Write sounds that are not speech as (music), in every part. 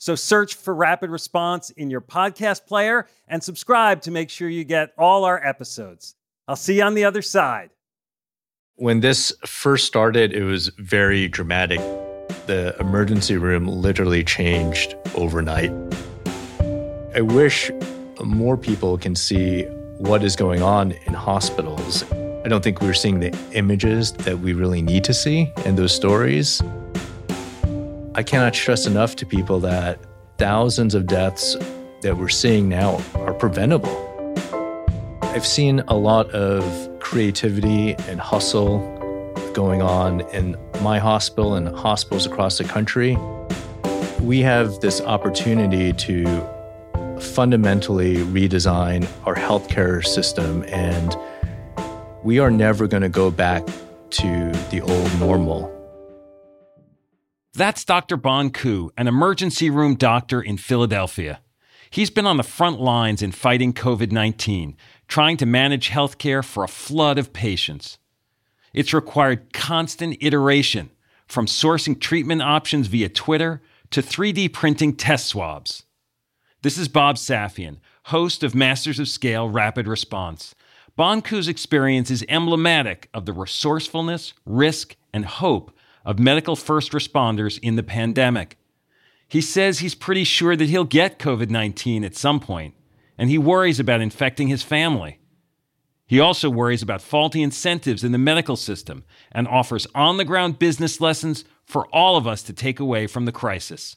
So search for Rapid Response in your podcast player and subscribe to make sure you get all our episodes. I'll see you on the other side. When this first started, it was very dramatic. The emergency room literally changed overnight. I wish more people can see what is going on in hospitals. I don't think we're seeing the images that we really need to see in those stories. I cannot stress enough to people that thousands of deaths that we're seeing now are preventable. I've seen a lot of creativity and hustle going on in my hospital and hospitals across the country. We have this opportunity to fundamentally redesign our healthcare system, and we are never going to go back to the old normal. That's Dr. Bon an emergency room doctor in Philadelphia. He's been on the front lines in fighting COVID 19, trying to manage healthcare for a flood of patients. It's required constant iteration, from sourcing treatment options via Twitter to 3D printing test swabs. This is Bob Safian, host of Masters of Scale Rapid Response. Bon Ku's experience is emblematic of the resourcefulness, risk, and hope of medical first responders in the pandemic. He says he's pretty sure that he'll get COVID 19 at some point, and he worries about infecting his family. He also worries about faulty incentives in the medical system and offers on the ground business lessons for all of us to take away from the crisis.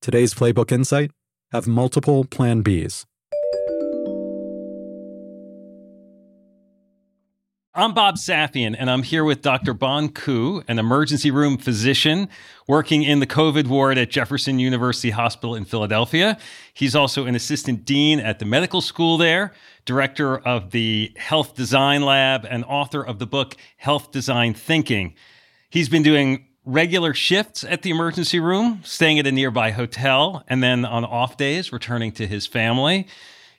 Today's Playbook Insight have multiple Plan Bs. I'm Bob Safian, and I'm here with Dr. Bon Ku, an emergency room physician working in the COVID ward at Jefferson University Hospital in Philadelphia. He's also an assistant dean at the medical school there, director of the Health Design Lab, and author of the book Health Design Thinking. He's been doing regular shifts at the emergency room, staying at a nearby hotel, and then on off days, returning to his family.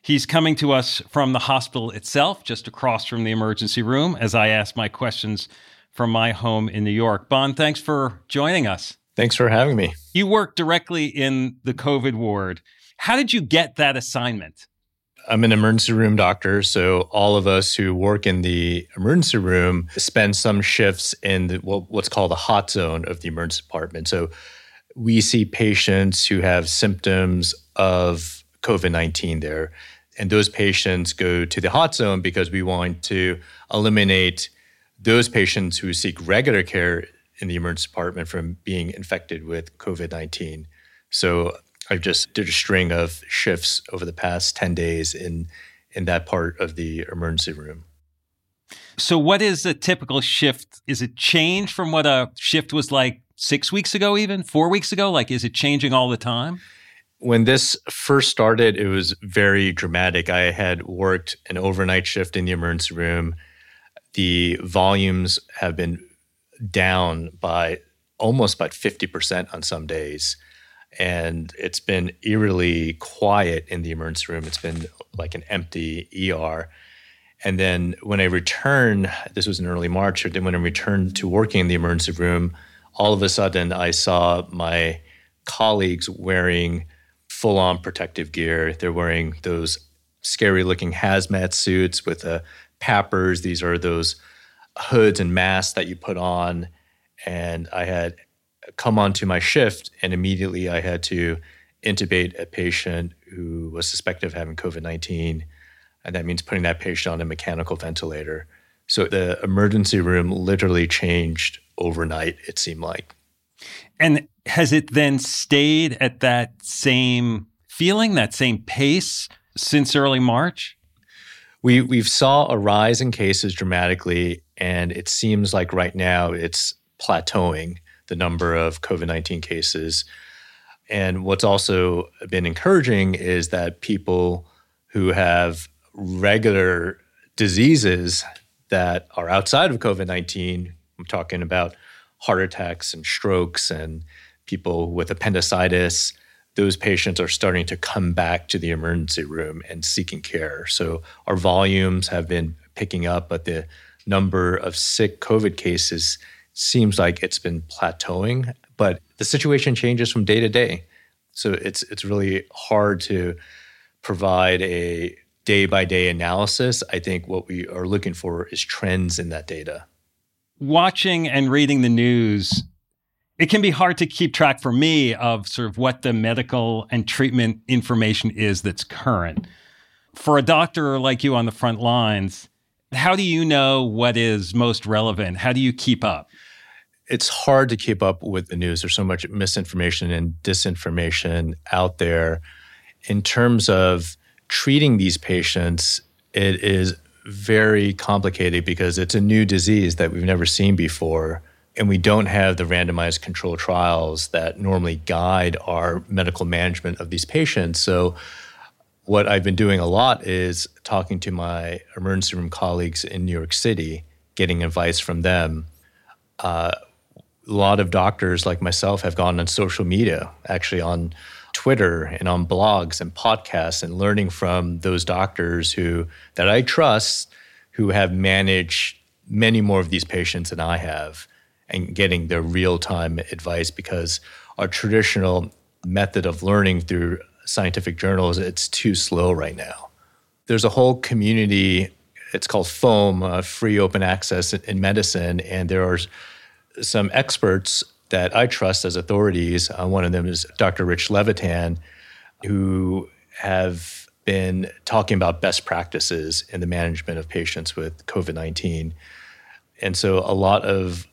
He's coming to us from the hospital itself, just across from the emergency room, as I ask my questions from my home in New York. Bon, thanks for joining us. Thanks for having me. You work directly in the COVID ward. How did you get that assignment? I'm an emergency room doctor, so all of us who work in the emergency room spend some shifts in the, what's called the hot zone of the emergency department. So we see patients who have symptoms of COVID 19 there. And those patients go to the hot zone because we want to eliminate those patients who seek regular care in the emergency department from being infected with COVID 19. So I just did a string of shifts over the past 10 days in in that part of the emergency room. So what is a typical shift? Is it changed from what a shift was like 6 weeks ago even? 4 weeks ago? Like is it changing all the time? When this first started, it was very dramatic. I had worked an overnight shift in the emergency room. The volumes have been down by almost about 50% on some days and it's been eerily quiet in the emergency room. It's been like an empty ER. And then when I returned, this was in early March, then when I returned to working in the emergency room, all of a sudden I saw my colleagues wearing full on protective gear. They're wearing those scary looking hazmat suits with the PAPRs. These are those hoods and masks that you put on. And I had come onto my shift, and immediately I had to intubate a patient who was suspected of having COVID 19. And that means putting that patient on a mechanical ventilator. So the emergency room literally changed overnight, it seemed like. And has it then stayed at that same feeling, that same pace since early March? We we've saw a rise in cases dramatically, and it seems like right now it's plateauing the number of COVID 19 cases. And what's also been encouraging is that people who have regular diseases that are outside of COVID 19, I'm talking about heart attacks and strokes and people with appendicitis, those patients are starting to come back to the emergency room and seeking care. So our volumes have been picking up, but the number of sick COVID cases seems like it's been plateauing, but the situation changes from day to day. So it's it's really hard to provide a day by day analysis. I think what we are looking for is trends in that data. Watching and reading the news, it can be hard to keep track for me of sort of what the medical and treatment information is that's current. For a doctor like you on the front lines, how do you know what is most relevant? How do you keep up? It's hard to keep up with the news. There's so much misinformation and disinformation out there. In terms of treating these patients, it is very complicated because it's a new disease that we've never seen before. And we don't have the randomized control trials that normally guide our medical management of these patients. So, what I've been doing a lot is talking to my emergency room colleagues in New York City, getting advice from them. Uh, a lot of doctors like myself have gone on social media, actually on Twitter and on blogs and podcasts and learning from those doctors who that I trust who have managed many more of these patients than I have and getting their real-time advice because our traditional method of learning through scientific journals it's too slow right now. There's a whole community it's called FOAM, uh, free open access in medicine and there are some experts that I trust as authorities. Uh, one of them is Dr. Rich Levitan, who have been talking about best practices in the management of patients with COVID 19. And so a lot of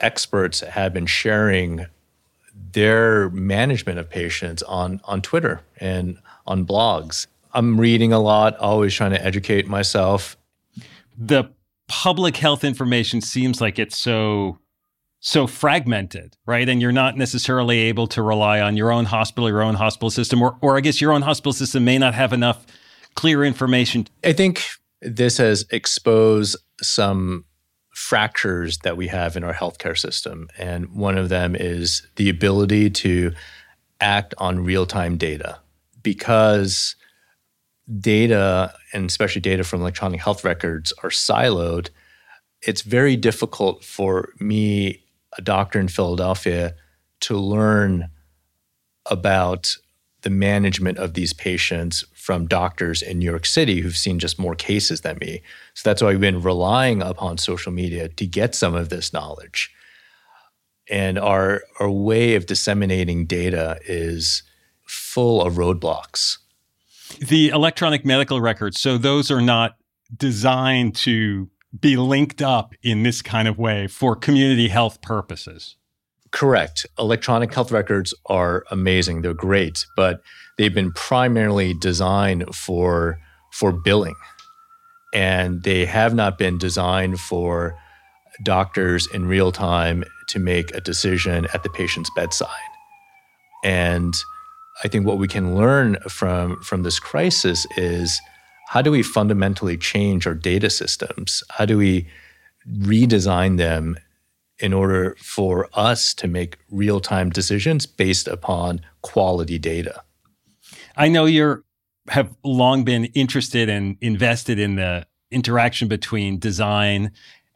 experts have been sharing their management of patients on, on Twitter and on blogs. I'm reading a lot, always trying to educate myself. The public health information seems like it's so so fragmented, right? And you're not necessarily able to rely on your own hospital, your own hospital system, or, or I guess your own hospital system may not have enough clear information. I think this has exposed some fractures that we have in our healthcare system. And one of them is the ability to act on real time data because data, and especially data from electronic health records, are siloed. It's very difficult for me a doctor in Philadelphia to learn about the management of these patients from doctors in New York City who've seen just more cases than me. So that's why we've been relying upon social media to get some of this knowledge. And our, our way of disseminating data is full of roadblocks. The electronic medical records, so those are not designed to be linked up in this kind of way for community health purposes. Correct. Electronic health records are amazing. They're great, but they've been primarily designed for for billing. And they have not been designed for doctors in real time to make a decision at the patient's bedside. And I think what we can learn from from this crisis is how do we fundamentally change our data systems? How do we redesign them in order for us to make real time decisions based upon quality data. I know you're have long been interested and invested in the interaction between design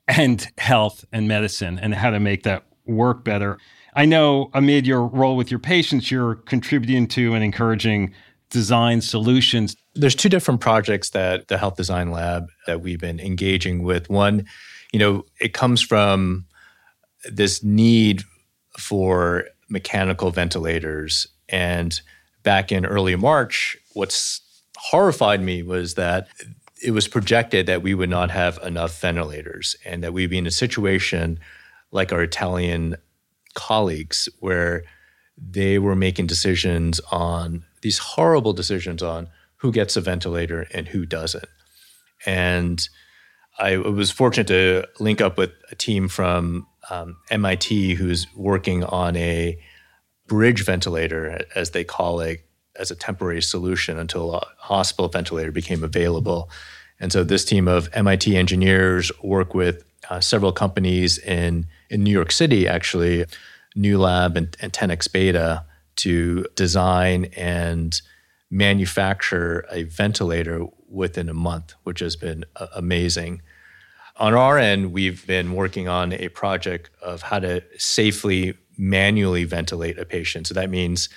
and health and medicine and how to make that work better. I know amid your role with your patients, you're contributing to and encouraging design solutions. There's two different projects that the Health Design Lab that we've been engaging with. One, you know, it comes from this need for mechanical ventilators. And back in early March, what's horrified me was that it was projected that we would not have enough ventilators and that we'd be in a situation like our Italian colleagues where they were making decisions on these horrible decisions on who gets a ventilator and who doesn't. And I was fortunate to link up with a team from um, MIT who's working on a bridge ventilator, as they call it, as a temporary solution until a hospital ventilator became available. And so this team of MIT engineers work with uh, several companies in, in New York City, actually, New Lab and, and 10x Beta, to design and manufacture a ventilator within a month, which has been uh, amazing. On our end, we've been working on a project of how to safely manually ventilate a patient. So that means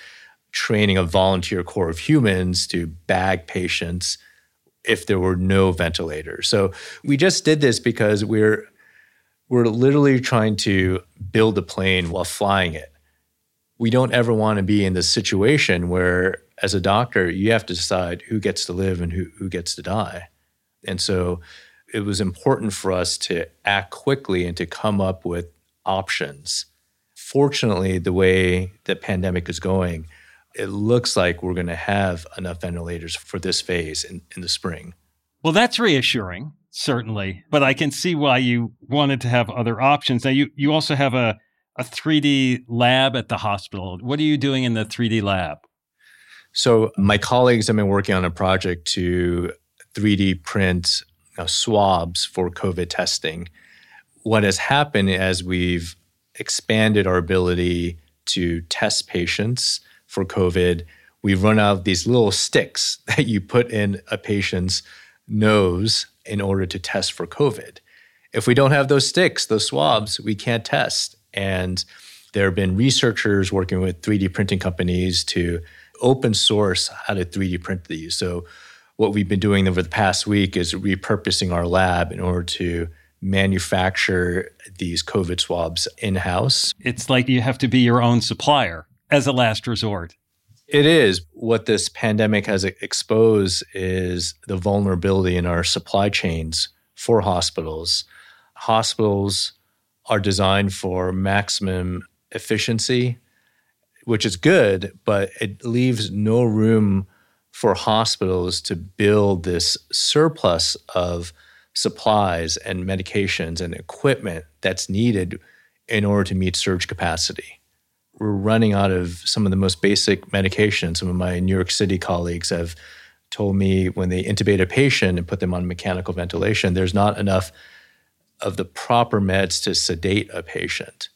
training a volunteer corps of humans to bag patients if there were no ventilators. So we just did this because we're we're literally trying to build a plane while flying it. We don't ever want to be in this situation where as a doctor you have to decide who gets to live and who, who gets to die. And so it was important for us to act quickly and to come up with options. Fortunately, the way the pandemic is going, it looks like we're going to have enough ventilators for this phase in, in the spring. Well, that's reassuring, certainly. But I can see why you wanted to have other options. Now, you, you also have a, a 3D lab at the hospital. What are you doing in the 3D lab? So, my colleagues have been working on a project to 3D print uh, swabs for COVID testing. What has happened as we've expanded our ability to test patients for COVID, we've run out of these little sticks (laughs) that you put in a patient's nose in order to test for COVID. If we don't have those sticks, those swabs, we can't test. And there have been researchers working with 3D printing companies to open source how to 3D print these. So what we've been doing over the past week is repurposing our lab in order to manufacture these COVID swabs in house. It's like you have to be your own supplier as a last resort. It is. What this pandemic has exposed is the vulnerability in our supply chains for hospitals. Hospitals are designed for maximum efficiency, which is good, but it leaves no room for hospitals to build this surplus of supplies and medications and equipment that's needed in order to meet surge capacity. We're running out of some of the most basic medications. Some of my New York City colleagues have told me when they intubate a patient and put them on mechanical ventilation, there's not enough of the proper meds to sedate a patient.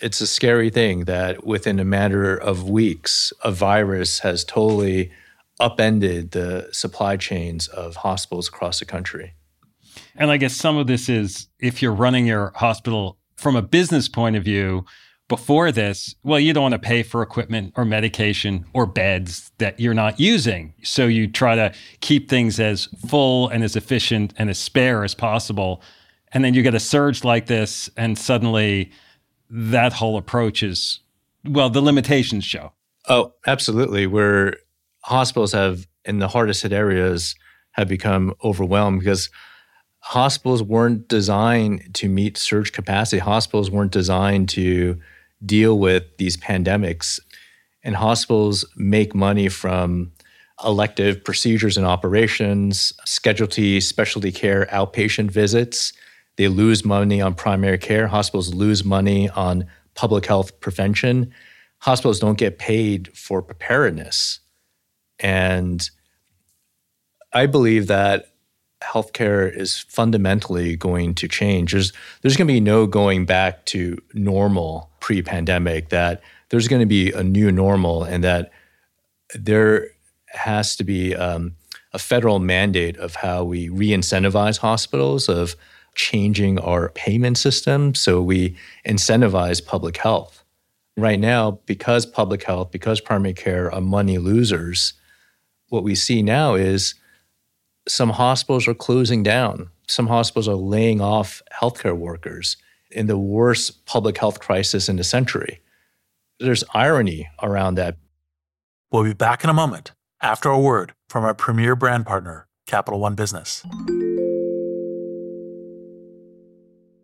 It's a scary thing that within a matter of weeks, a virus has totally upended the supply chains of hospitals across the country. And I guess some of this is if you're running your hospital from a business point of view, before this, well, you don't want to pay for equipment or medication or beds that you're not using. So you try to keep things as full and as efficient and as spare as possible. And then you get a surge like this, and suddenly that whole approach is, well, the limitations show. Oh, absolutely. We're hospitals have in the hardest hit areas have become overwhelmed because hospitals weren't designed to meet surge capacity. Hospitals weren't designed to deal with these pandemics. And hospitals make money from elective procedures and operations, specialty, specialty care, outpatient visits. They lose money on primary care. Hospitals lose money on public health prevention. Hospitals don't get paid for preparedness. And I believe that healthcare is fundamentally going to change. There's there's going to be no going back to normal pre-pandemic. That there's going to be a new normal, and that there has to be um, a federal mandate of how we re-incentivize hospitals of changing our payment system so we incentivize public health. Right now, because public health, because primary care are money losers, what we see now is some hospitals are closing down. Some hospitals are laying off healthcare workers in the worst public health crisis in the century. There's irony around that. We'll be back in a moment after a word from our premier brand partner, Capital One Business.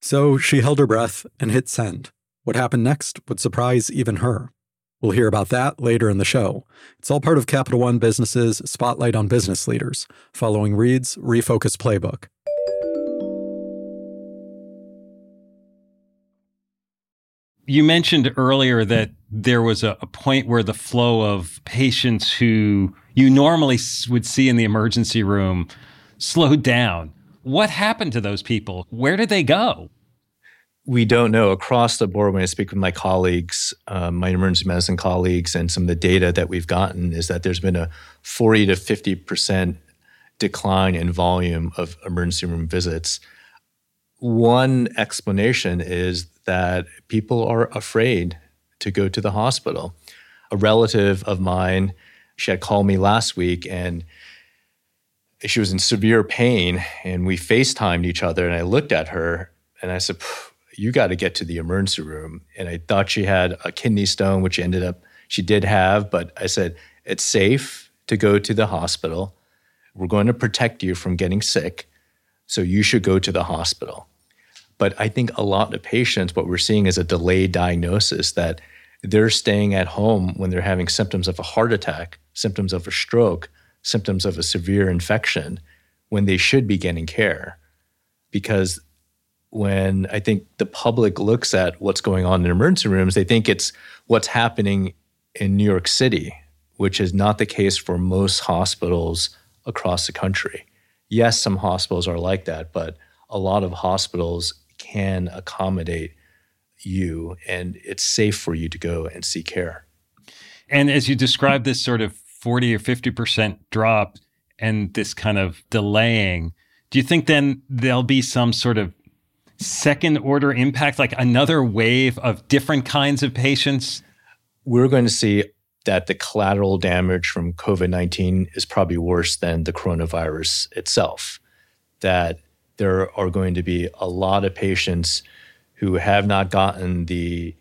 So she held her breath and hit send. What happened next would surprise even her. We'll hear about that later in the show. It's all part of Capital One Business's Spotlight on Business Leaders, following Reid's Refocus Playbook. You mentioned earlier that there was a, a, point where the flow of patients who you normally would see in the emergency room slowed down. What happened to those people? Where did they go? we don't know across the board when I speak with my colleagues, um, my emergency medicine colleagues, and some of the data that we've gotten is that there's been a 40 to 50% decline in volume of emergency room visits. One explanation is that people are afraid to go to the hospital. A relative of mine, she had called me last week and she was in severe pain, and we FaceTimed each other, and I looked at her and I said, you got to get to the emergency room. And I thought she had a kidney stone, which ended up she did have, but I said, it's safe to go to the hospital. We're going to protect you from getting sick. So you should go to the hospital. But I think a lot of patients, what we're seeing is a delayed diagnosis that they're staying at home when they're having symptoms of a heart attack, symptoms of a stroke, symptoms of a severe infection, when they should be getting care because when I think the public looks at what's going on in emergency rooms, they think it's what's happening in New York City, which is not the case for most hospitals across the country. Yes, some hospitals are like that, but a lot of hospitals can accommodate you and it's safe for you to go and seek care. And as you describe this sort of 40 or 50% drop and this kind of delaying, do you think then there'll be some sort of second order impact, like another wave of different kinds of patients? We're going to see that the collateral damage from COVID 19 is probably worse than the coronavirus itself. That there are going to be a lot of patients who have not gotten the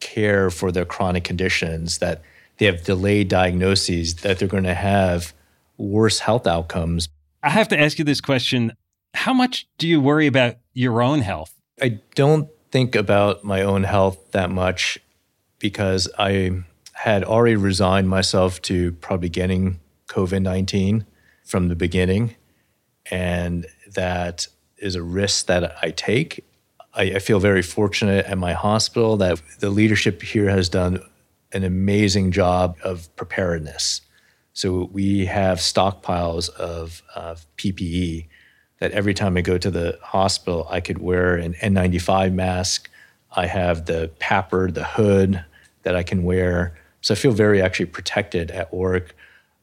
care for their chronic conditions, that they have delayed diagnoses, that they're going to have worse health outcomes. I have to ask you this question how much do you worry about your own health? I don't think about my own health that much because I had already resigned myself to probably getting COVID 19 from the beginning. And that is a risk that I take. I, I feel very fortunate at my hospital that the leadership here has done an amazing job of preparedness. So we have stockpiles of, of PPE that every time I go to the hospital, I could wear an N95 mask. I have the PAPR, the hood that I can wear. So I feel very actually protected at work.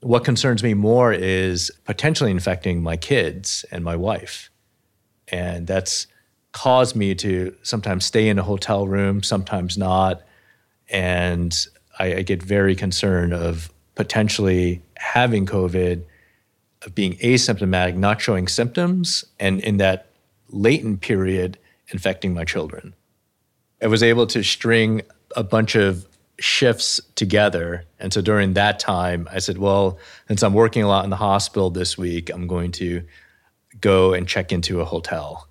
What concerns me more is potentially infecting my kids and my wife. And that's caused me to sometimes stay in a hotel room, sometimes not. And I, I get very concerned of potentially having COVID, of being asymptomatic, not showing symptoms, and in that latent period, infecting my children. I was able to string a bunch of shifts together. And so during that time, I said, well, since I'm working a lot in the hospital this week, I'm going to go and check into a hotel.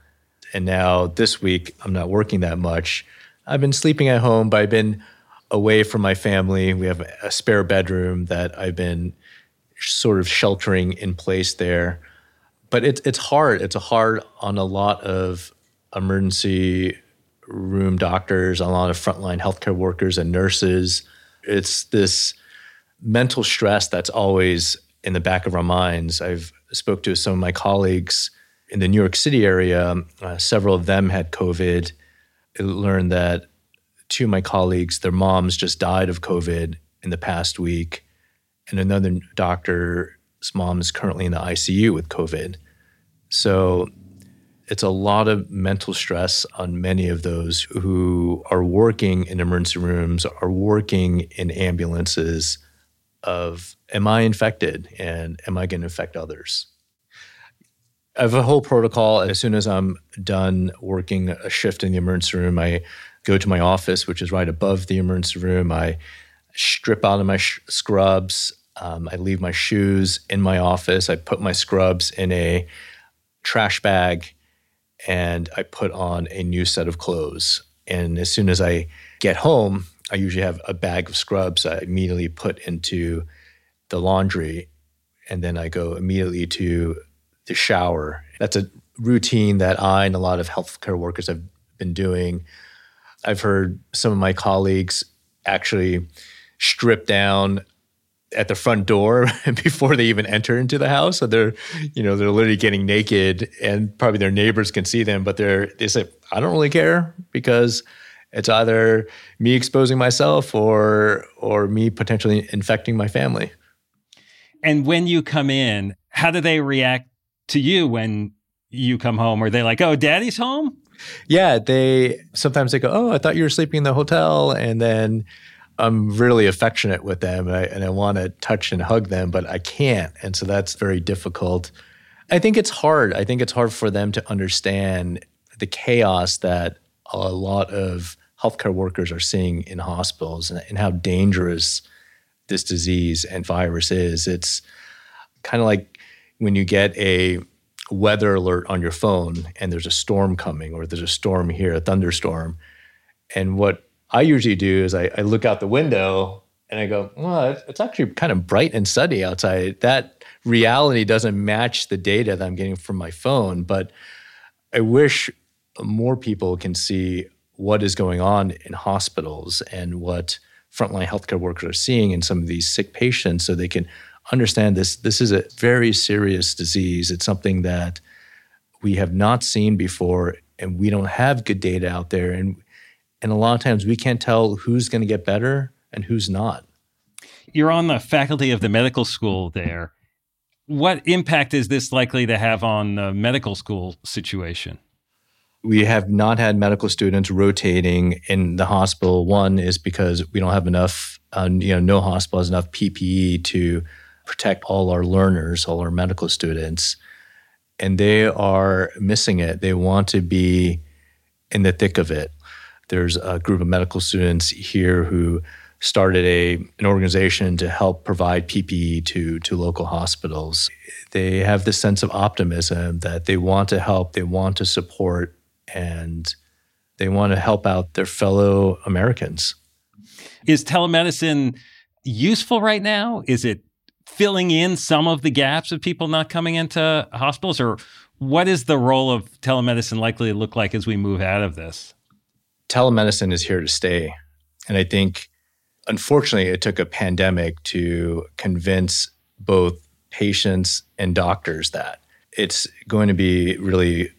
And now this week, I'm not working that much. I've been sleeping at home, but I've been away from my family. We have a spare bedroom that I've been sort of sheltering in place there. But it's it's hard. It's hard on a lot of emergency room doctors, a lot of frontline healthcare workers and nurses. It's this mental stress that's always in the back of our minds. I've spoke to some of my colleagues in the New York City area. Uh, several of them had COVID. I learned that two of my colleagues, their moms just died of COVID in the past week, and another doctor's mom is currently in the ICU with COVID. So it's a lot of mental stress on many of those who are working in emergency rooms, are working in ambulances of am I infected and am I going to infect others? I have a whole protocol. As soon as I'm done working a shift in the emergency room, I go to my office, which is right above the emergency room. I strip out of my sh- scrubs. Um, I leave my shoes in my office. I put my scrubs in a trash bag and I put on a new set of clothes. And as soon as I get home, I usually have a bag of scrubs I immediately put into the laundry. And then I go immediately to the shower. That's a routine that I and a lot of healthcare workers have been doing. I've heard some of my colleagues actually strip down at the front door (laughs) before they even enter into the house. So they're, you know, they're literally getting naked and probably their neighbors can see them, but they're they say, I don't really care because it's either me exposing myself or or me potentially infecting my family. And when you come in, how do they react to you when you come home? Are they like, "Oh, daddy's home"? Yeah, they sometimes they go, "Oh, I thought you were sleeping in the hotel," and then I'm really affectionate with them and I, and I want to touch and hug them, but I can't. And so that's very difficult. I think it's hard. I think it's hard for them to understand the chaos that a lot of healthcare workers are seeing in hospitals and, and how dangerous this disease and virus is. It's kind of like when you get a weather alert on your phone and there's a storm coming or there's a storm here, a thunderstorm. And what I usually do is I, I look out the window and I go, well, it's actually kind of bright and sunny outside. That reality doesn't match the data that I'm getting from my phone. But I wish more people can see what is going on in hospitals and what frontline healthcare workers are seeing in some of these sick patients so they can understand this. This is a very serious disease. It's something that we have not seen before and we don't have good data out there. And and a lot of times we can't tell who's going to get better and who's not. You're on the faculty of the medical school there. What impact is this likely to have on the medical school situation? We have not had medical students rotating in the hospital. One is because we don't have enough, uh, you know, no hospital has enough PPE to protect all our learners, all our medical students. And they are missing it. They want to be in the thick of it. There's a group of medical students here who started a an organization to help provide PPE to to local hospitals. They have this sense of optimism that they want to help, they want to support, and they want to help out their fellow Americans. Is telemedicine useful right now? Is it filling in some of the gaps of people not coming into hospitals, or What is the role of telemedicine likely to look like as we move out of this? Telemedicine is here to stay. And I think, unfortunately, it took a pandemic to convince both patients and doctors that it's going to be really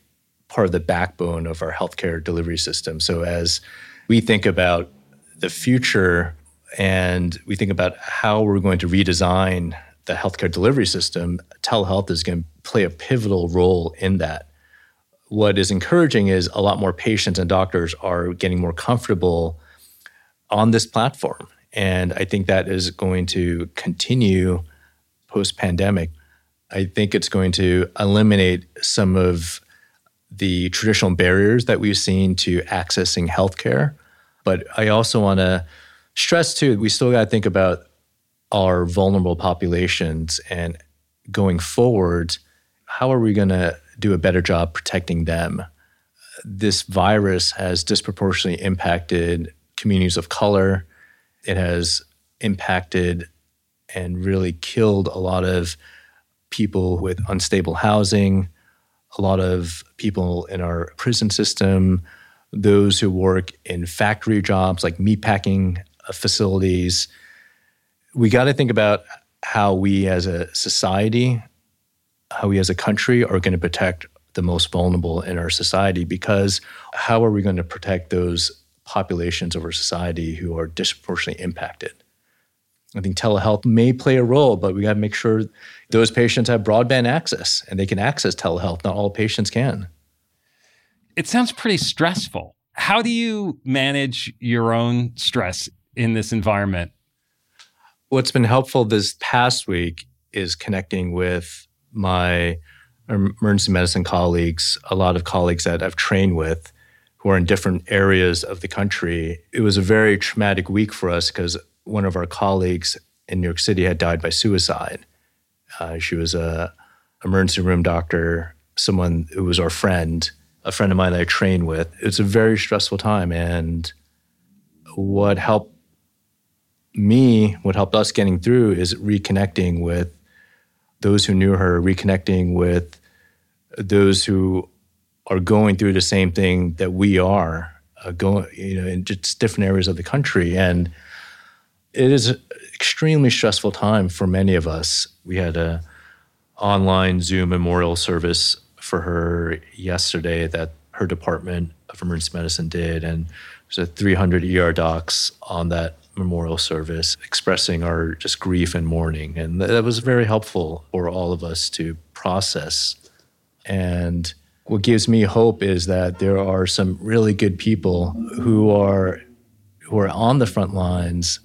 part of the backbone of our healthcare delivery system. So, as we think about the future and we think about how we're going to redesign the healthcare delivery system, telehealth is going to play a pivotal role in that. What is encouraging is a lot more patients and doctors are getting more comfortable on this platform. And I think that is going to continue post pandemic. I think it's going to eliminate some of the traditional barriers that we've seen to accessing healthcare. But I also want to stress too, we still got to think about our vulnerable populations and going forward, how are we going to do a better job protecting them? This virus has disproportionately impacted communities of color. It has impacted and really killed a lot of people with unstable housing, a lot of people in our prison system, those who work in factory jobs like meatpacking facilities. We got to think about how we as a society, how we as a country are going to protect the most vulnerable in our society because how are we going to protect those populations of our society who are disproportionately impacted? I think telehealth may play a role, but we got to make sure those patients have broadband access and they can access telehealth. Not all patients can. It sounds pretty stressful. How do you manage your own stress in this environment? What's been helpful this past week is connecting with my emergency medicine colleagues, a lot of colleagues that I've trained with who are in different areas of the country. It was a very traumatic week for us because one of our colleagues in New York City had died by suicide. Uh, she was a emergency room doctor, someone who was our friend, a friend of mine that I trained with. It's a very stressful time, and what helped me, what helped us getting through is reconnecting with those who knew her, reconnecting with those who are going through the same thing that we are, uh, going, you know, in just different areas of the country. And it is an extremely stressful time for many of us. We had a online Zoom memorial service for her yesterday that her department of emergency medicine did, and there's a 300 ER docs on that memorial service expressing our just grief and mourning. And that was very helpful for all of us to process. And what gives me hope is that there are some really good people who are who are on the front lines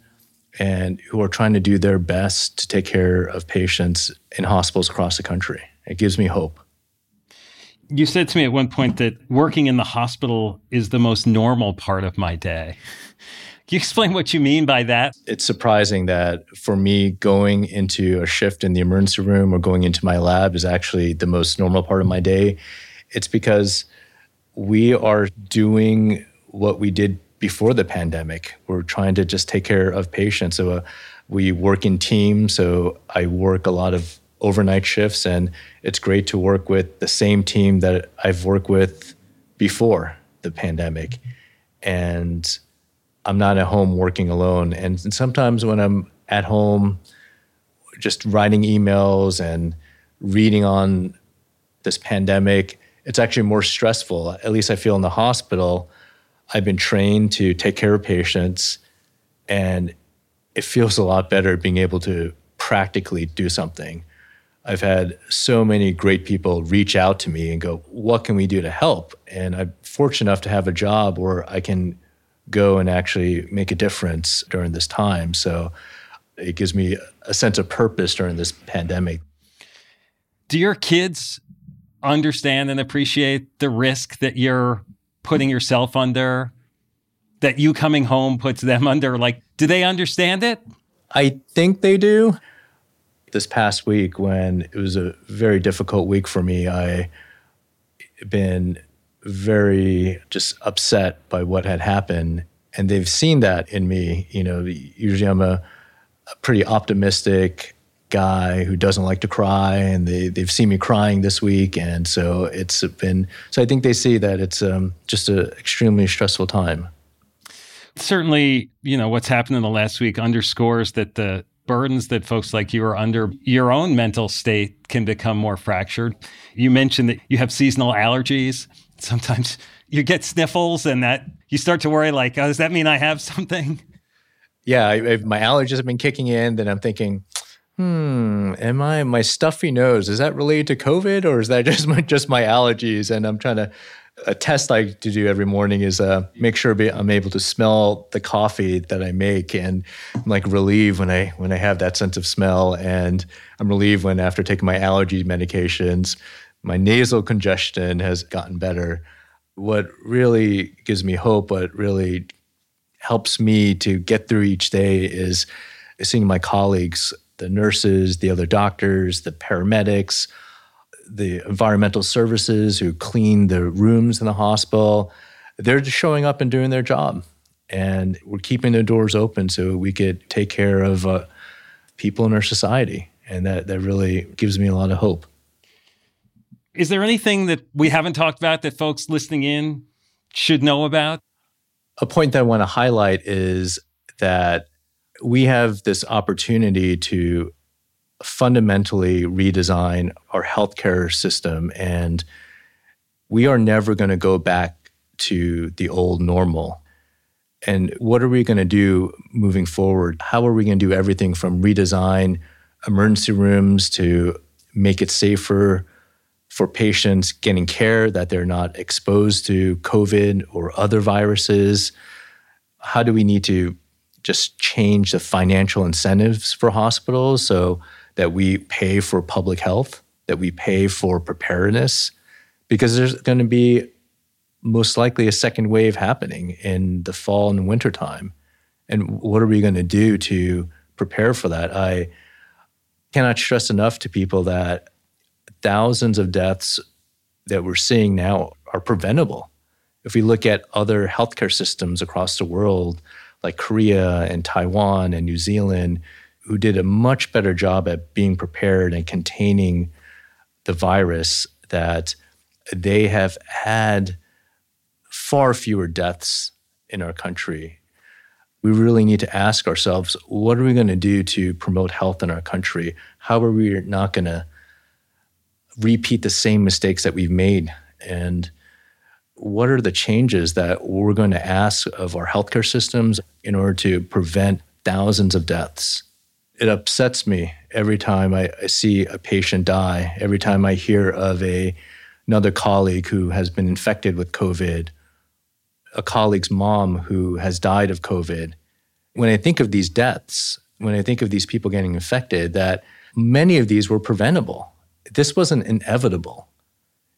and who are trying to do their best to take care of patients in hospitals across the country. It gives me hope. You said to me at one point that working in the hospital is the most normal part of my day. Can you explain what you mean by that? It's surprising that for me, going into a shift in the emergency room or going into my lab is actually the most normal part of my day. It's because we are doing what we did before the pandemic. We're trying to just take care of patients. So uh, we work in teams. So I work a lot of overnight shifts, and it's great to work with the same team that I've worked with before the pandemic. And I'm not at home working alone. And sometimes when I'm at home, just writing emails and reading on this pandemic, it's actually more stressful. At least I feel in the hospital, I've been trained to take care of patients, and it feels a lot better being able to practically do something. I've had so many great people reach out to me and go, What can we do to help? And I'm fortunate enough to have a job where I can go and actually make a difference during this time. So it gives me a sense of purpose during this pandemic. Do your kids understand and appreciate the risk that you're putting yourself under, that you coming home puts them (laughs) under? Like, do they understand it? I think they do. This past week, when it was a very difficult week for me, I been very just upset by what had happened. And they've seen that in me. You know, usually I'm a, a pretty optimistic, guy who doesn't like to cry, and they they've seen me crying this week, and so it's been. So I think they see that it's um, just an extremely stressful time. Certainly, you know what's happened in the last week underscores that the burdens that folks like you are under, your own mental state can become more fractured. You mentioned that you have seasonal allergies. Sometimes (laughs) you get sniffles, and that you start to worry, like, oh, does that mean I have something? Yeah, I, I, my allergies have been kicking in. Then I'm thinking, hmm, am I my stuffy nose? Is that related to COVID, or is that (laughs) just my just my allergies? And I'm trying to a test I like to do every morning is uh, make sure I'm able to smell the coffee that I make, and I'm like relieved when I when I have that sense of smell, and I'm relieved when after taking my allergy medications, my nasal congestion has gotten better. What really gives me hope, what really helps me to get through each day is seeing my colleagues the nurses, the other doctors, the paramedics, the environmental services who clean the rooms in the hospital. They're just showing up and doing their job. And we're keeping the doors open so we could take care of uh, people in our society. And that, that really gives me a lot of hope. Is there anything that we haven't talked about that folks listening in should know about? A point that I want to highlight is that we have this opportunity to fundamentally redesign our healthcare system and we are never going to go back to the old normal. And what are we going to do moving forward? How are we going to do everything from redesign emergency rooms to make it safer for patients getting care that they're not exposed to COVID or other viruses? How do we need to just change the financial incentives for hospitals so that we pay for public health, that we pay for preparedness, because there's going to be most likely a second wave happening in the fall and winter time. And what are we going to do to prepare for that? I cannot stress enough to people that thousands of deaths that we're seeing now are preventable. If we look at other healthcare systems across the world, like Korea and Taiwan and New Zealand, who did a much better job at being prepared and containing the virus, that they have had far fewer deaths in our country. We really need to ask ourselves what are we going to do to promote health in our country? How are we not going to repeat the same mistakes that we've made? And what are the changes that we're going to ask of our healthcare systems in order to prevent thousands of deaths? It upsets me every time I, see a patient die, every time I hear of a, another colleague who has been infected with COVID, a colleague's mom who has died of COVID. When I think of these deaths, when I think of these people getting infected, that many of these were preventable. This wasn't inevitable.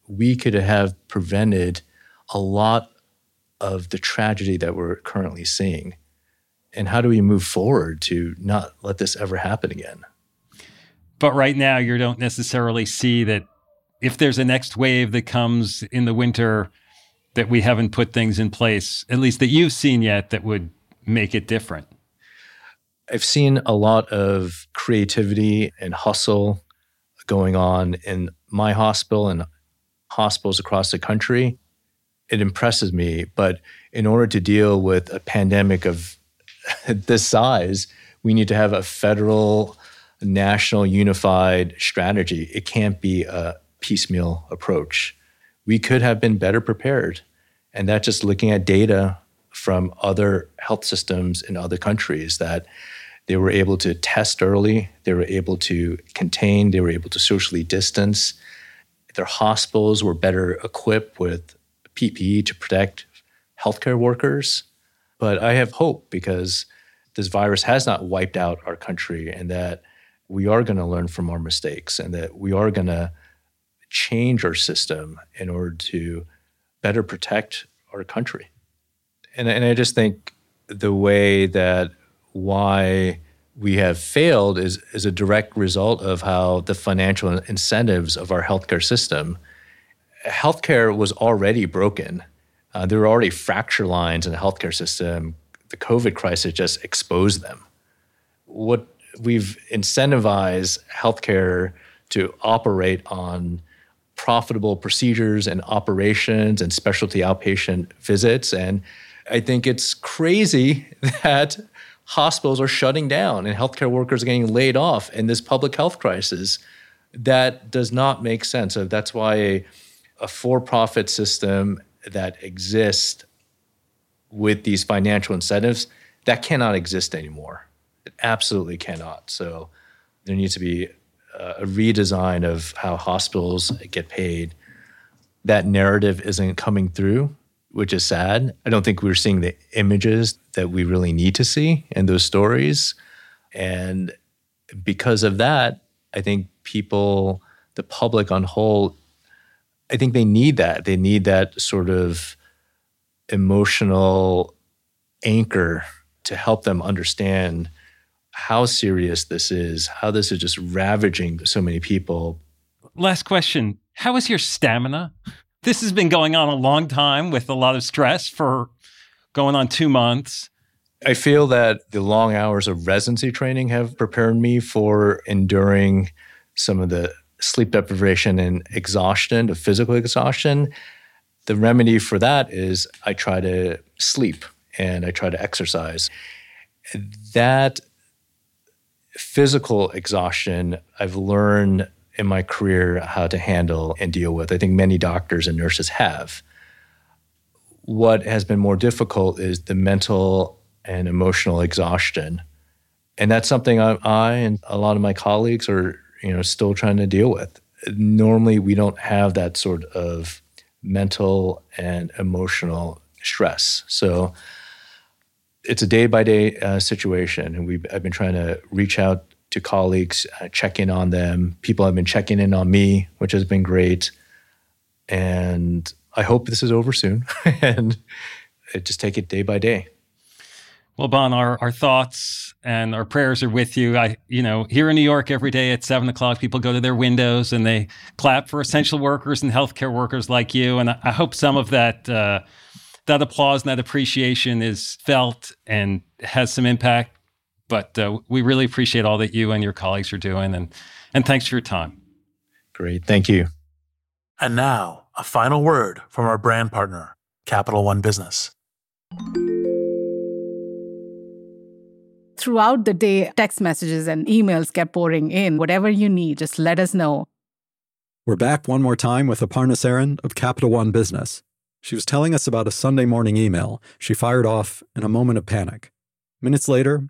We could have prevented a lot of the tragedy that we're currently seeing. And how do we move forward to not let this ever happen again? But right now, you don't necessarily see that if there's a next wave that comes in the winter, that we haven't put things in place, at least that you've seen yet, that would make it different. I've seen a lot of creativity and hustle going on in my hospital and hospitals across the country it impresses me. But in order to deal with a pandemic of (laughs) this size, we need to have a federal, national, unified strategy. It can't be a piecemeal approach. We could have been better prepared. And that's just looking at data from other health systems in other countries that they were able to test early, they were able to contain, they were able to socially distance. Their hospitals were better equipped with PPE to protect healthcare workers. But I have hope because this virus has not wiped out our country and that we are going to learn from our mistakes and that we are going to change our system in order to better protect our country. And, and I just think the way that why we have failed is, is a direct result of how the financial incentives of our healthcare system healthcare was already broken. Uh, there were already fracture lines in the healthcare system. The COVID crisis just exposed them. What we've incentivized healthcare to operate on profitable procedures and operations and specialty outpatient visits. And I think it's crazy (laughs) that hospitals are shutting down and healthcare workers are getting laid off in this public health crisis. That does not make sense. So that's why a, a for profit system that exists with these financial incentives that cannot exist anymore. It absolutely cannot. So there needs to be a redesign of how hospitals get paid. That narrative isn't coming through, which is sad. I don't think we're seeing the images that we really need to see in those stories. And because of that, I think people, the public on whole, I think they need that. They need that sort of emotional anchor to help them understand how serious this is, how this is just ravaging so many people. Last question How is your stamina? This has been going on a long time with a lot of stress for going on two months. I feel that the long hours of residency training have prepared me for enduring some of the sleep deprivation and exhaustion, the physical exhaustion. The remedy for that is I try to sleep and I try to exercise. That physical exhaustion, I've learned in my career how to handle and deal with. I think many doctors and nurses have. What has been more difficult is the mental and emotional exhaustion. And that's something I, I and a lot of my colleagues are, you know, still trying to deal with. Normally, we don't have that sort of mental and emotional stress. So it's a day by day situation, and we I've been trying to reach out to colleagues, uh, check in on them. People have been checking in on me, which has been great, and I hope this is over soon, (laughs) and just take it day by day. Well, Bon, our, our thoughts and our prayers are with you. I, you know, here in New York, every day at seven o'clock, people go to their windows and they clap for essential workers and healthcare workers like you. And I, I hope some of that uh, that applause and that appreciation is felt and has some impact. But uh, we really appreciate all that you and your colleagues are doing, and and thanks for your time. Great, thank you. And now a final word from our brand partner, Capital One Business. Throughout the day, text messages and emails kept pouring in. Whatever you need, just let us know. We're back one more time with Aparna Saran of Capital One Business. She was telling us about a Sunday morning email she fired off in a moment of panic. Minutes later,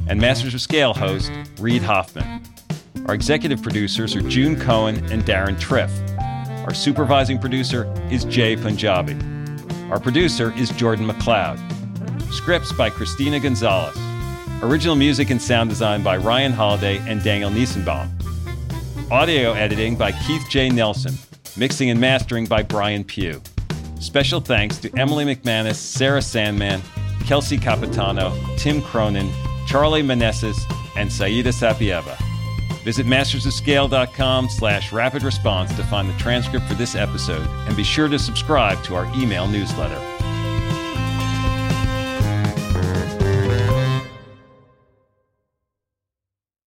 and Masters of Scale host, Reid Hoffman. Our executive producers are June Cohen and Deron Triff. Our supervising producer is Jai Punjabi. Our producer is Jordan McLeod. Scripts by Christina Gonzalez. Original music and sound design by Ryan Holladay and Daniel Niesenbaum. Audio editing by Keith J. Nelson. Mixing and mastering by Brian Pugh. Special thanks to Emily McManus, Sarah Sandman, Kelsey Capitano, Tim Cronin, Charlie Manessis, and Saida Sapieva. Visit mastersofscale.com slash rapid response to find the transcript for this episode and be sure to subscribe to our email newsletter.